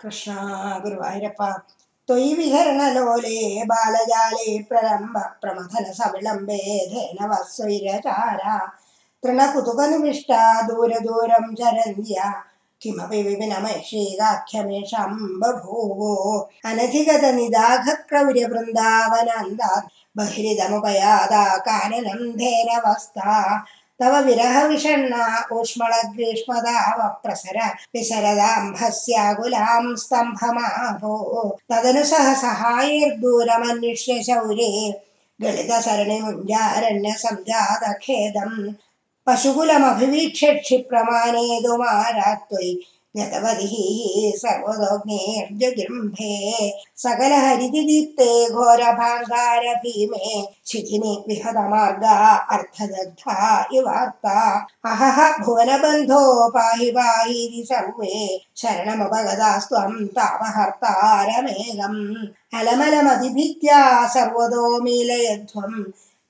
कृष्णा तृणकुतुकनिमिष्टा दूरदूरं चरन्त्या किमपि विभिन्न बभूवो गाख्यमेषम्बभूवो अनधिगतनिदाघक्रौर्यवृन्दावनान्दात् बहिरिदमुपयाता काननं धेनवस्ता तव विरहविषण्णा ्रीष्मदावप्रसर विसरदाम्भस्याकुलां स्तम्भमाहो तदनु सह सहायैर्दूरमन्विष्य शौरे शौर्ये गलितसरणिरण्यसञ्जातखेदम् पशुकुलमभिवीक्ष्यक्षिप्रमाणेदुमारात्वयि। गतवतिः सर्वदोग्नेर्जगृम्भे सकलहरितिदीप्ते घोरभाङ्गार भीमे शिखिनि विहतमार्गा अर्थदग्धा इवार्ता। अहः भुवनबन्धो पाहि पाहीति सर्वे शरणमुपगतास्त्वं तापहर्तारमेघम् अलमलमधिभिद्या सर्वतो मीलयध्वम्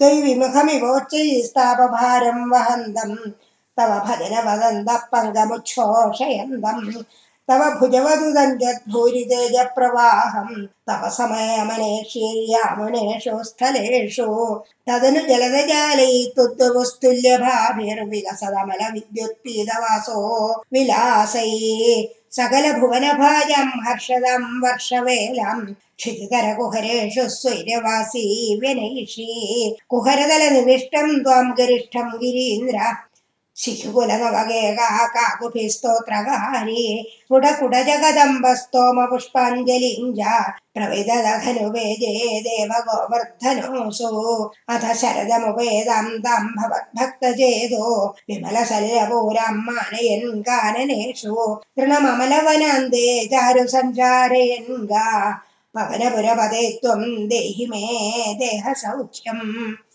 विमुखमिवोच्चैस्तापभारं वहन्तम् तव भजन वदन्तः पङ्गमुच्छोषयन्तम् तव भुजवदुदञ्जद्भूरितेजप्रवाहं तव समयमनेशीर्यामुनेषु स्थलेषु। तदनु जलदजालैस्तुत्तुस्तुल्यभाभिर्विकसदमलविद्युत्पीतवासो विलासै सकलभुवनभाजं हर्षदं वर्षवेलम् क्षितितरकुहरेषु स्वैरवासी व्यनैषी कुहरदलनिविष्टं त्वां गरिष्ठं गिरीन्द्र शिशुकुलनवगेगा काकुभिस्तोत्रगानि स्फुटकुटजगदम्बस्तोमपुष्पाञ्जलिञ्ज प्रविदधनुवेजे देवगोवर्धनोऽसु अथ शरदमुपेदं तं भवद्भक्तचेदो विमलशल्यपूरं मानयन् काननेषु तृणममलवनान्ते चारु सञ्चारयन् गा पवनपुरपदे त्वं देहि मे देहसौख्यम्